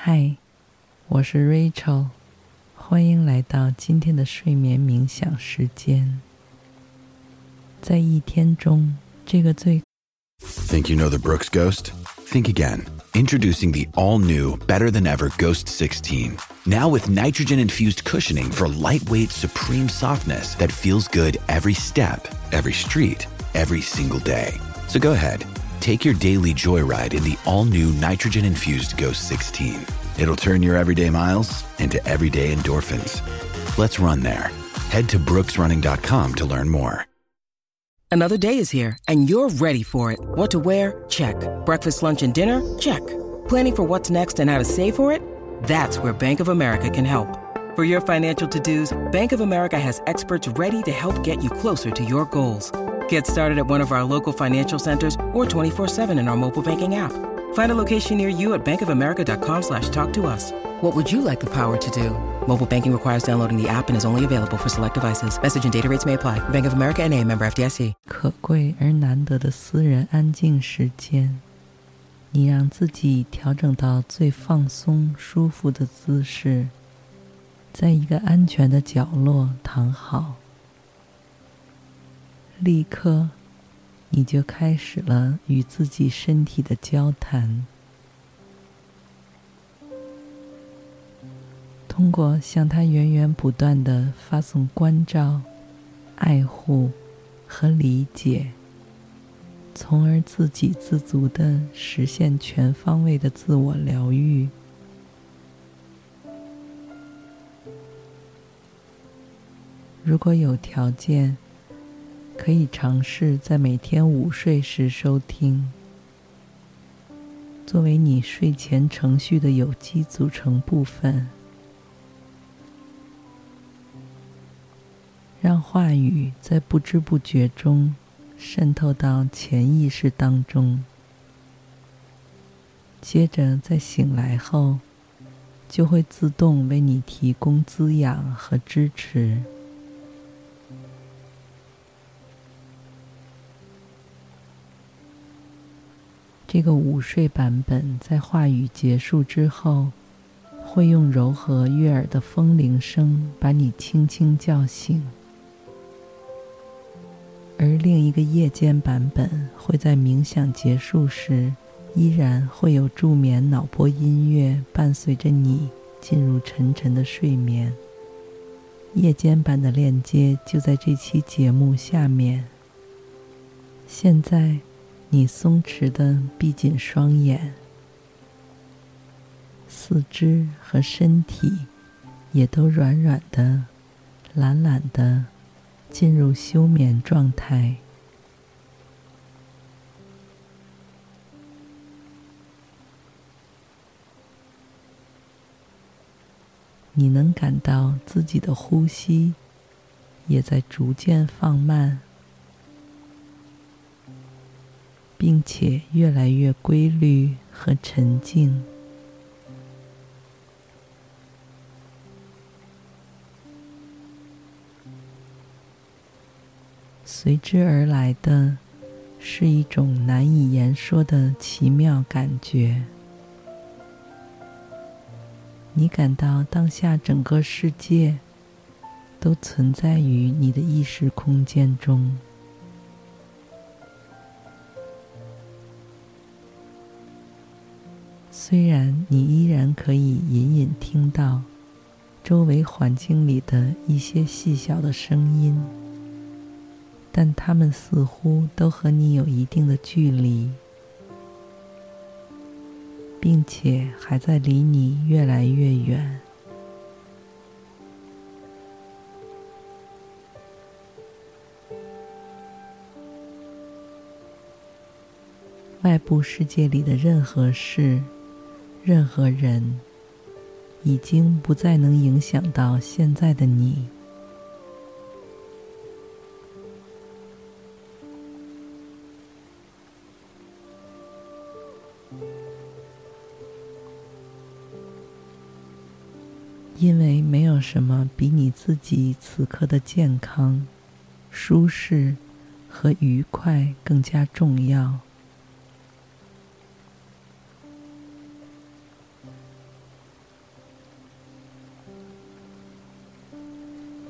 嗨，我是 Rachel，欢迎来到今天的睡眠冥想时间。在一天中，这个最 Think you know the Brooks Ghost? Think again. Introducing the all-new, better-than-ever Ghost 16. Now with nitrogen-infused cushioning for lightweight, supreme softness that feels good every step, every street, every single day. So go ahead, take your daily joyride in the all-new nitrogen-infused Ghost 16. It'll turn your everyday miles into everyday endorphins. Let's run there. Head to brooksrunning.com to learn more. Another day is here, and you're ready for it. What to wear? Check. Breakfast, lunch, and dinner? Check. Planning for what's next and how to save for it? That's where Bank of America can help. For your financial to-dos, Bank of America has experts ready to help get you closer to your goals. Get started at one of our local financial centers or 24-7 in our mobile banking app. Find a location near you at bankofamerica.com slash talk to us. What would you like the power to do? Mobile banking requires downloading the app and is only available for select devices. Message and data rates may apply. Bank of America and a member FDIC. 可贵而难得的私人安静时间，你让自己调整到最放松、舒服的姿势，在一个安全的角落躺好。 立刻，你就开始了与自己身体的交谈。通过向他源源不断地发送关照、爱护和理解，从而自给自足地实现全方位的自我疗愈。如果有条件，可以尝试在每天午睡时收听，作为你睡前程序的有机组成部分。让话语在不知不觉中渗透到潜意识当中，接着在醒来后，就会自动为你提供滋养和支持。这个午睡版本在话语结束之后，会用柔和悦耳的风铃声把你轻轻叫醒。而另一个夜间版本会在冥想结束时，依然会有助眠脑波音乐伴随着你进入沉沉的睡眠。夜间版的链接就在这期节目下面。现在，你松弛的闭紧双眼，四肢和身体也都软软的、懒懒的。进入休眠状态，你能感到自己的呼吸也在逐渐放慢，并且越来越规律和沉静。随之而来的是一种难以言说的奇妙感觉。你感到当下整个世界都存在于你的意识空间中。虽然你依然可以隐隐听到周围环境里的一些细小的声音。但他们似乎都和你有一定的距离，并且还在离你越来越远。外部世界里的任何事、任何人，已经不再能影响到现在的你。因为没有什么比你自己此刻的健康、舒适和愉快更加重要。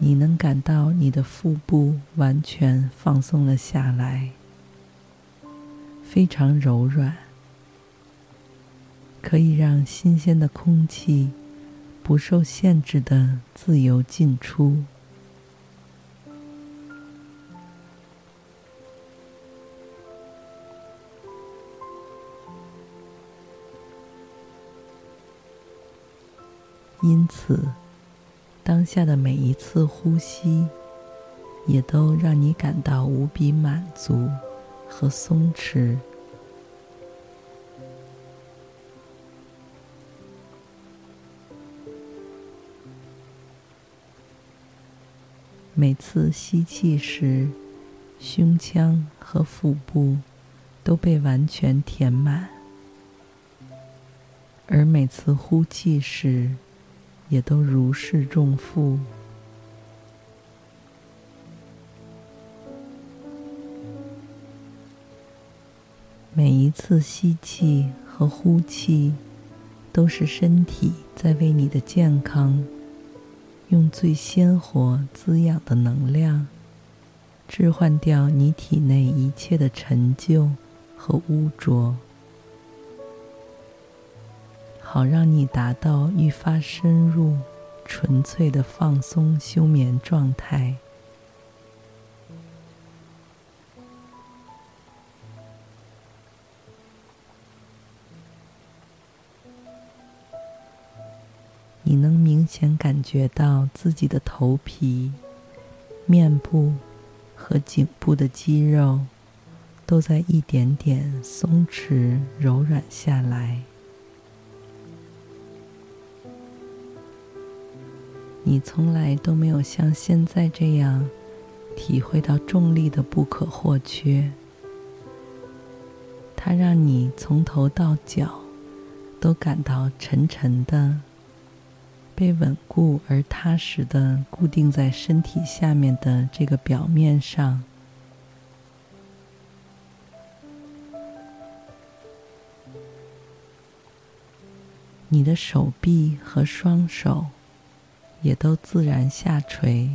你能感到你的腹部完全放松了下来，非常柔软，可以让新鲜的空气不受限制的自由进出。因此，当下的每一次呼吸，也都让你感到无比满足和松弛。每次吸气时，胸腔和腹部都被完全填满；而每次呼气时，也都如释重负。每一次吸气和呼气，都是身体在为你的健康，用最鲜活滋养的能量，置换掉你体内一切的陈旧和污浊。好让你达到愈发深入、纯粹的放松休眠状态。你能明显感觉到自己的头皮、面部和颈部的肌肉都在一点点松弛、柔软下来。你从来都没有像现在这样体会到重力的不可或缺，它让你从头到脚都感到沉沉的，被稳固而踏实的固定在身体下面的这个表面上。你的手臂和双手。也都自然下垂，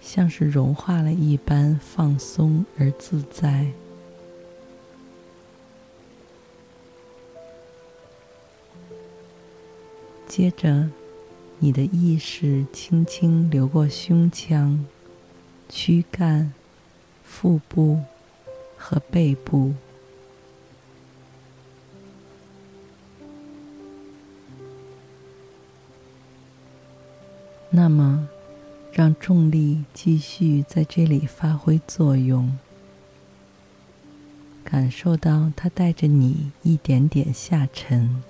像是融化了一般放松而自在。接着，你的意识轻轻流过胸腔、躯干、腹部和背部。那么，让重力继续在这里发挥作用，感受到它带着你一点点下沉。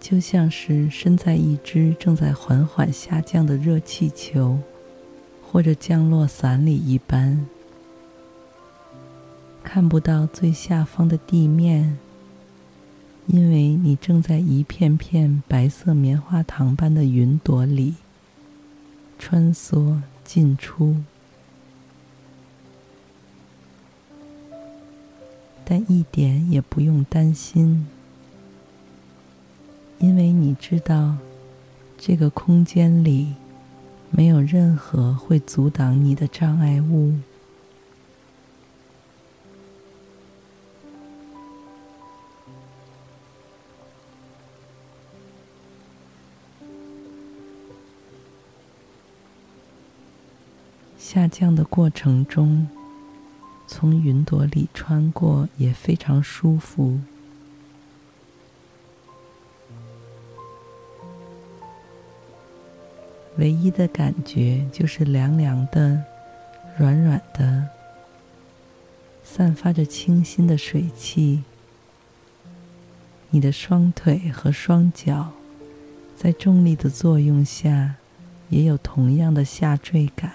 就像是身在一只正在缓缓下降的热气球，或者降落伞里一般。看不到最下方的地面，因为你正在一片片白色棉花糖般的云朵里穿梭进出。但一点也不用担心，因为你知道，这个空间里没有任何会阻挡你的障碍物。下降的过程中，从云朵里穿过也非常舒服。唯一的感觉就是凉凉的、软软的，散发着清新的水汽。你的双腿和双脚在重力的作用下，也有同样的下坠感。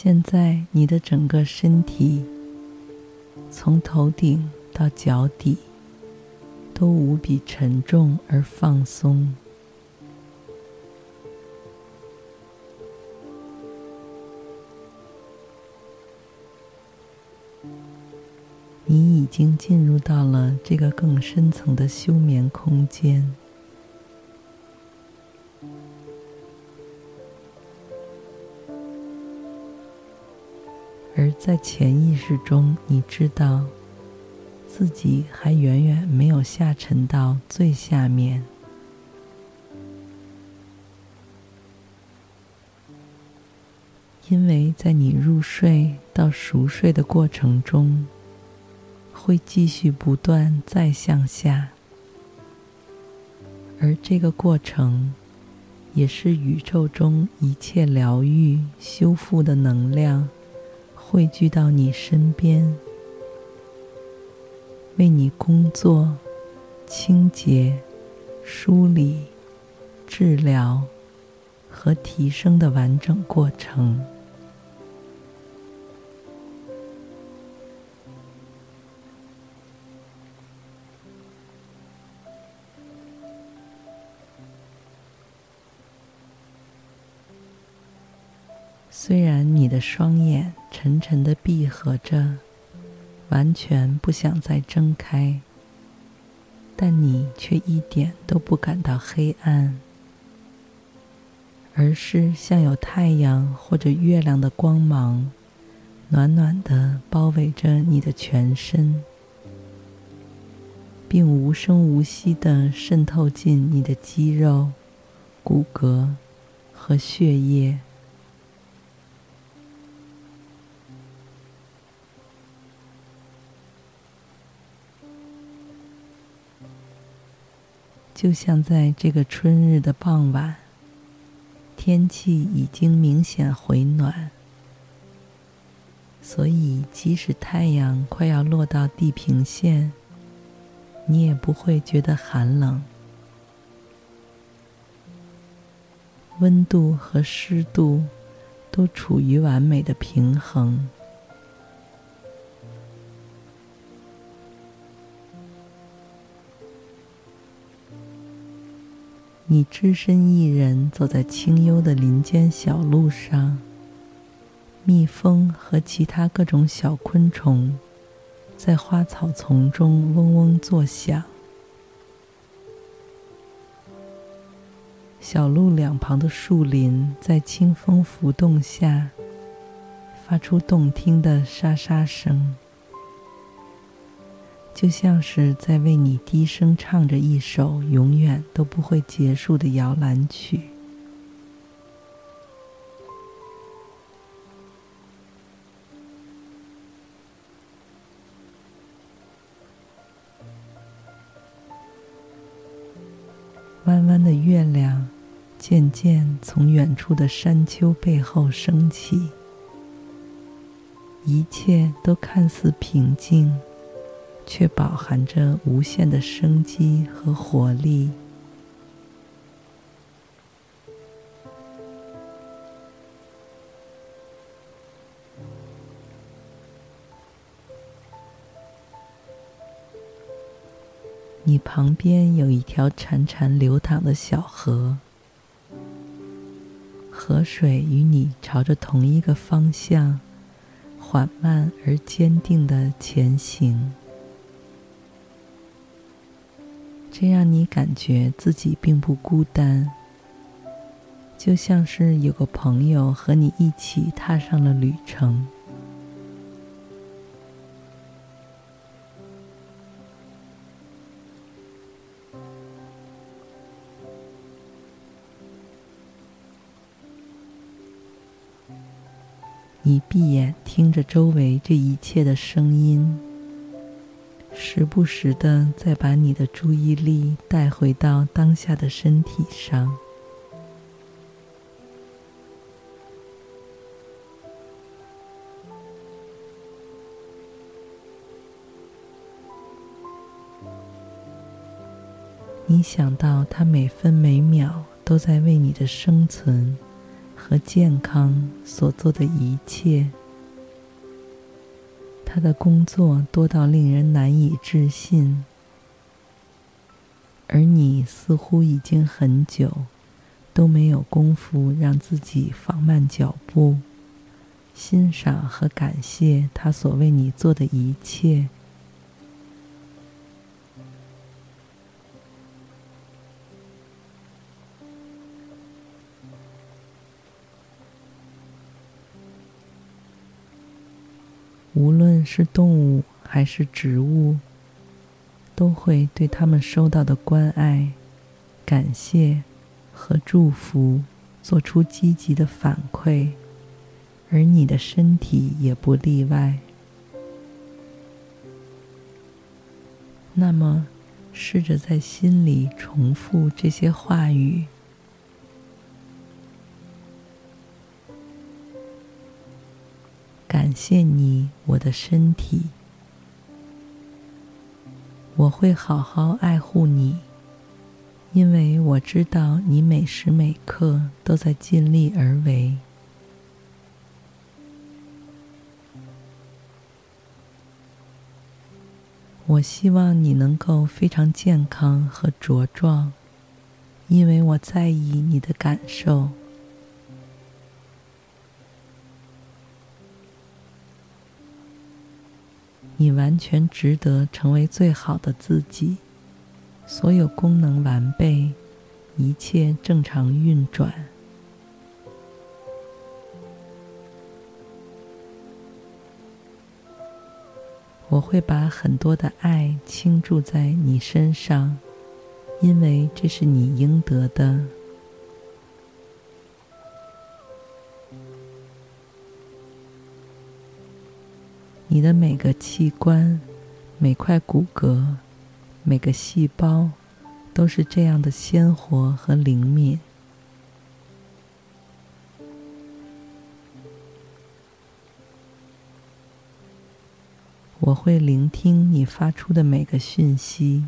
现在，你的整个身体，从头顶到脚底，都无比沉重而放松。你已经进入到了这个更深层的休眠空间，在潜意识中，你知道自己还远远没有下沉到最下面，因为在你入睡到熟睡的过程中。会继续不断再向下，而这个过程也是宇宙中一切疗愈、修复的能量汇聚到你身边，为你工作、清洁、梳理、治疗和提升的完整过程。你的双眼沉沉的闭合着，完全不想再睁开，但你却一点都不感到黑暗，而是像有太阳或者月亮的光芒，暖暖的包围着你的全身，并无声无息的渗透进你的肌肉、骨骼和血液。就像在这个春日的傍晚，天气已经明显回暖，所以即使太阳快要落到地平线，你也不会觉得寒冷。温度和湿度都处于完美的平衡。你只身一人走在清幽的林间小路上，蜜蜂和其他各种小昆虫在花草丛中嗡嗡作响。小路两旁的树林在清风拂动下，发出动听的沙沙声。就像是在为你低声唱着一首永远都不会结束的摇篮曲。弯弯的月亮渐渐从远处的山丘背后升起，一切都看似平静。却饱含着无限的生机和活力。你旁边有一条潺潺流淌的小河，河水与你朝着同一个方向，缓慢而坚定地前行。这让你感觉自己并不孤单，就像是有个朋友和你一起踏上了旅程。你闭眼听着周围这一切的声音。时不时的再把你的注意力带回到当下的身体上。你想到他每分每秒都在为你的生存和健康所做的一切。他的工作多到令人难以置信，而你似乎已经很久都没有功夫让自己放慢脚步，欣赏和感谢他所为你做的一切。是动物还是植物，都会对他们收到的关爱、感谢和祝福做出积极的反馈，而你的身体也不例外。那么，试着在心里重复这些话语。感谢你，我的身体。我会好好爱护你，因为我知道你每时每刻都在尽力而为。我希望你能够非常健康和茁壮，因为我在意你的感受。你完全值得成为最好的自己，所有功能完备，一切正常运转。我会把很多的爱倾注在你身上，因为这是你应得的。你的每个器官、每块骨骼、每个细胞，都是这样的鲜活和灵敏。我会聆听你发出的每个讯息，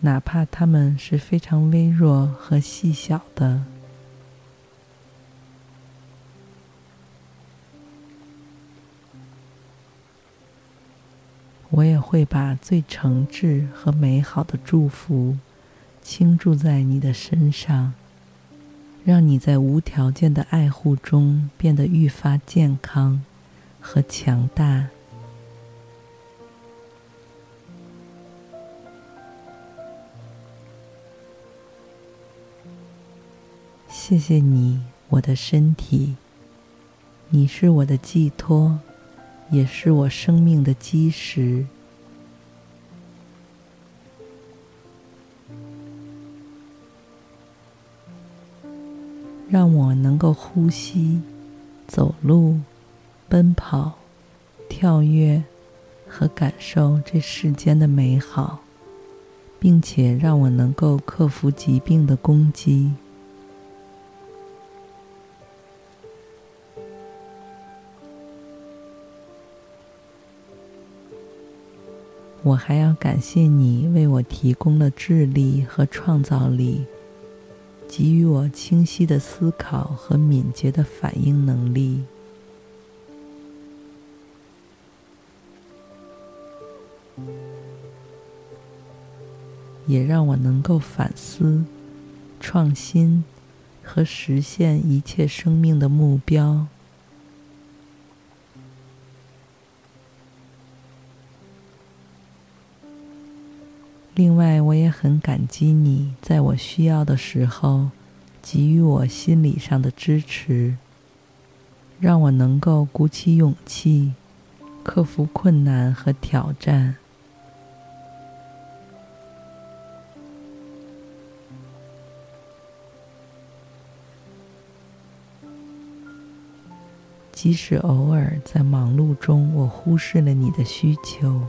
哪怕它们是非常微弱和细小的。我也会把最诚挚和美好的祝福倾注在你的身上，让你在无条件的爱护中变得愈发健康和强大。谢谢你，我的身体，你是我的寄托。也是我生命的基石，让我能够呼吸、走路、奔跑、跳跃和感受这世间的美好，并且让我能够克服疾病的攻击。我还要感谢你为我提供了智力和创造力，给予我清晰的思考和敏捷的反应能力，也让我能够反思、创新和实现一切生命的目标。另外，我也很感激你在我需要的时候给予我心理上的支持，让我能够鼓起勇气，克服困难和挑战。即使偶尔在忙碌中，我忽视了你的需求。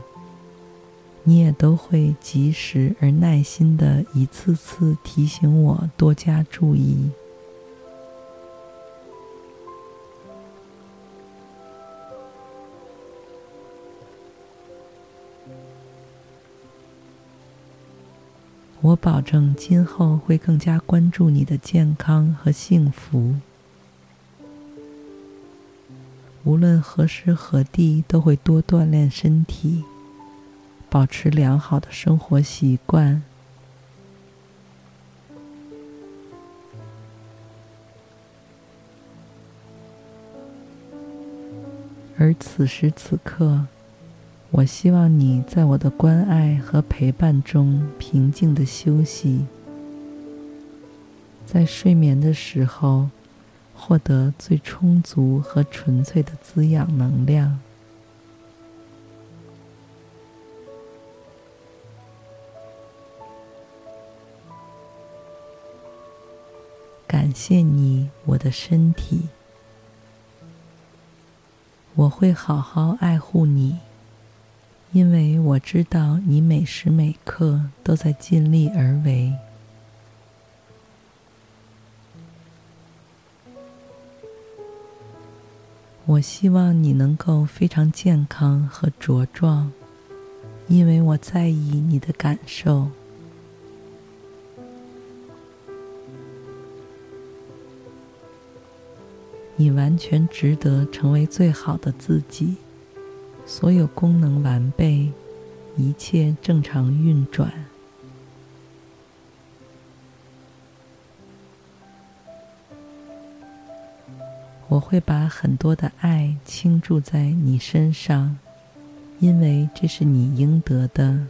你也都会及时而耐心地一次次提醒我多加注意。我保证今后会更加关注你的健康和幸福，无论何时何地都会多锻炼身体。保持良好的生活习惯。而此时此刻，我希望你在我的关爱和陪伴中平静的休息。在睡眠的时候获得最充足和纯粹的滋养能量。谢你，我的身体。我会好好爱护你，因为我知道你每时每刻都在尽力而为。我希望你能够非常健康和茁壮，因为我在意你的感受。你完全值得成为最好的自己，所有功能完备，一切正常运转。我会把很多的爱倾注在你身上，因为这是你应得的。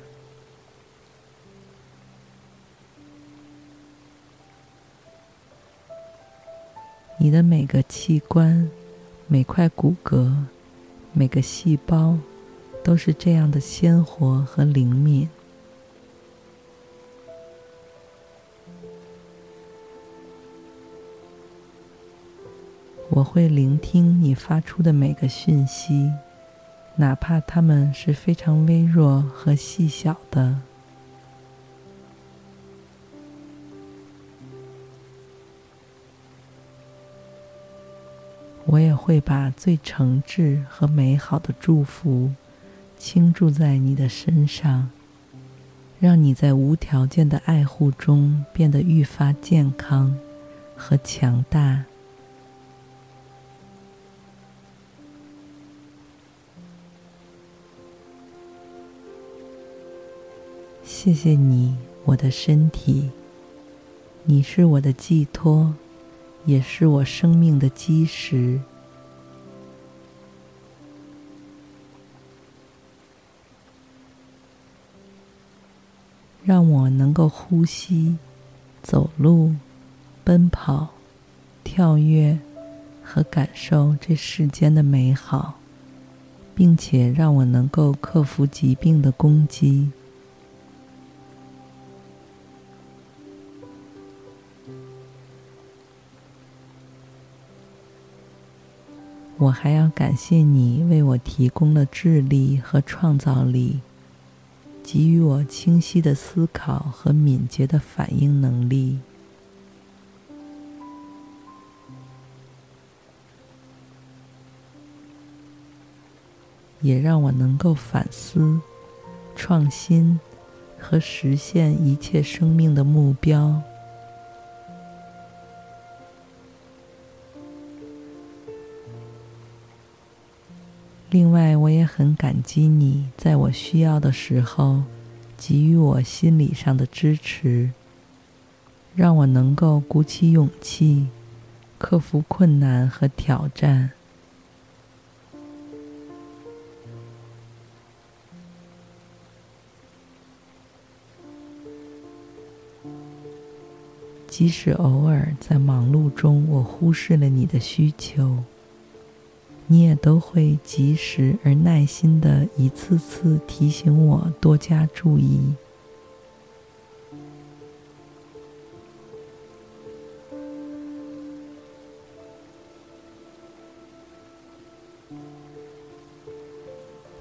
你的每个器官、每块骨骼、每个细胞，都是这样的鲜活和灵敏。我会聆听你发出的每个讯息，哪怕它们是非常微弱和细小的。我也会把最诚挚和美好的祝福倾注在你的身上，让你在无条件的爱护中变得愈发健康和强大。谢谢你，我的身体，你是我的寄托。也是我生命的基石，让我能够呼吸、走路、奔跑、跳跃和感受这世间的美好，并且让我能够克服疾病的攻击。我还要感谢你为我提供了智力和创造力，给予我清晰的思考和敏捷的反应能力，也让我能够反思、创新和实现一切生命的目标。另外，我也很感激你在我需要的时候给予我心理上的支持，让我能够鼓起勇气克服困难和挑战。即使偶尔在忙碌中我忽视了你的需求。你也都会及时而耐心地一次次提醒我多加注意。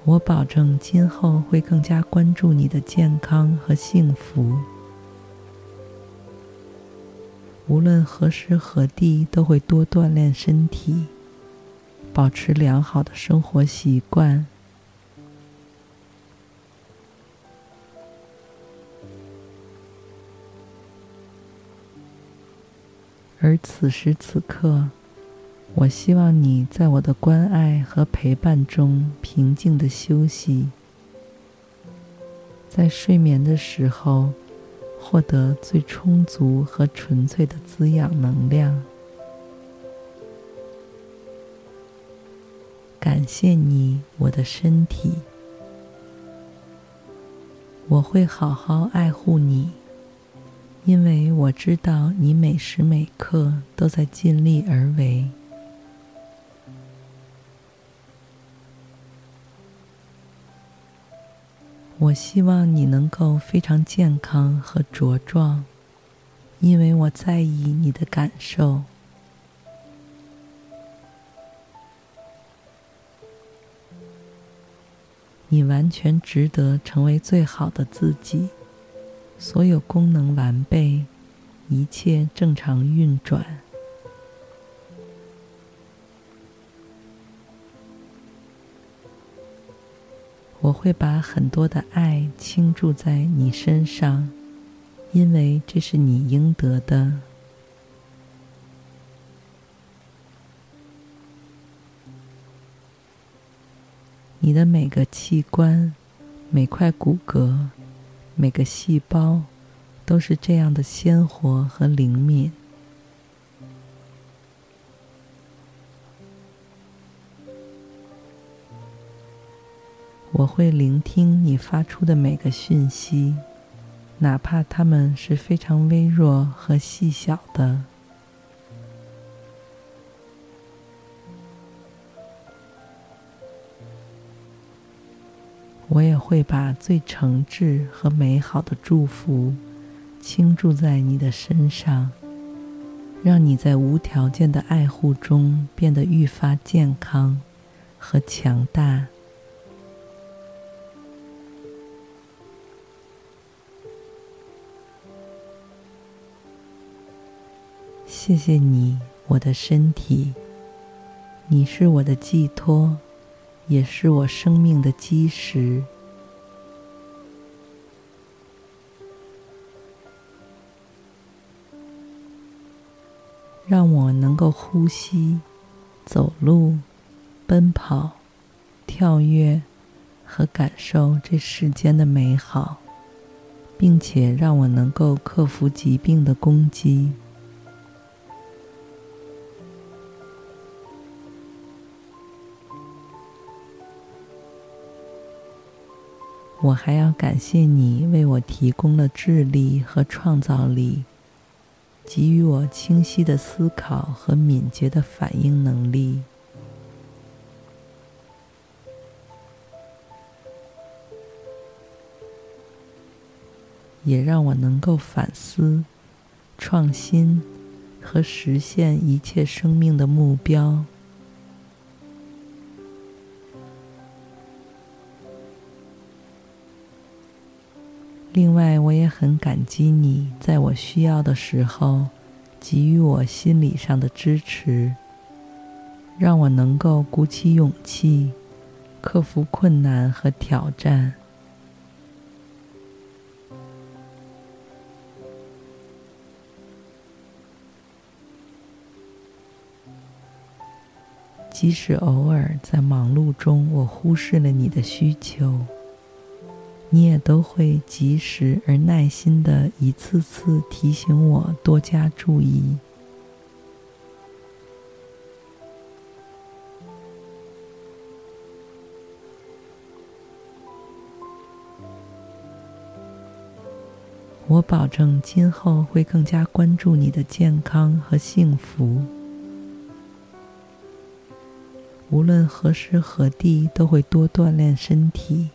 我保证今后会更加关注你的健康和幸福，无论何时何地都会多锻炼身体。保持良好的生活习惯，而此时此刻，我希望你在我的关爱和陪伴中平静地休息，在睡眠的时候获得最充足和纯粹的滋养能量。感谢你，我的身体。我会好好爱护你，因为我知道你每时每刻都在尽力而为。我希望你能够非常健康和茁壮，因为我在意你的感受。你完全值得成为最好的自己，所有功能完备，一切正常运转。我会把很多的爱倾注在你身上，因为这是你应得的。你的每个器官、每块骨骼、每个细胞，都是这样的鲜活和灵敏。我会聆听你发出的每个讯息，哪怕它们是非常微弱和细小的。我也会把最诚挚和美好的祝福倾注在你的身上，让你在无条件的爱护中变得愈发健康和强大。谢谢你，我的身体。你是我的寄托，也是我生命的基石。让我能够呼吸、走路、奔跑、跳跃和感受这世间的美好，并且让我能够克服疾病的攻击。我还要感谢你为我提供了智力和创造力，给予我清晰的思考和敏捷的反应能力，也让我能够反思、创新和实现一切生命的目标。另外，我也很感激你在我需要的时候给予我心理上的支持，让我能够鼓起勇气，克服困难和挑战。即使偶尔在忙碌中，我忽视了你的需求。你也都会及时而耐心地一次次提醒我多加注意。我保证今后会更加关注你的健康和幸福，无论何时何地都会多锻炼身体。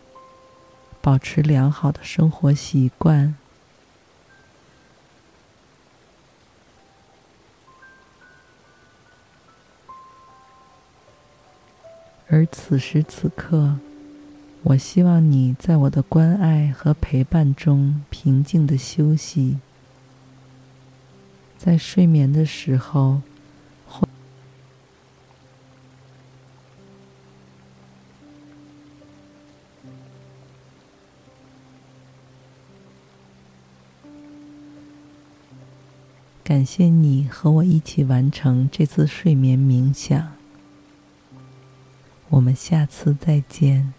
保持良好的生活习惯，而此时此刻，我希望你在我的关爱和陪伴中平静的休息，在睡眠的时候。感谢你和我一起完成这次睡眠冥想。我们下次再见。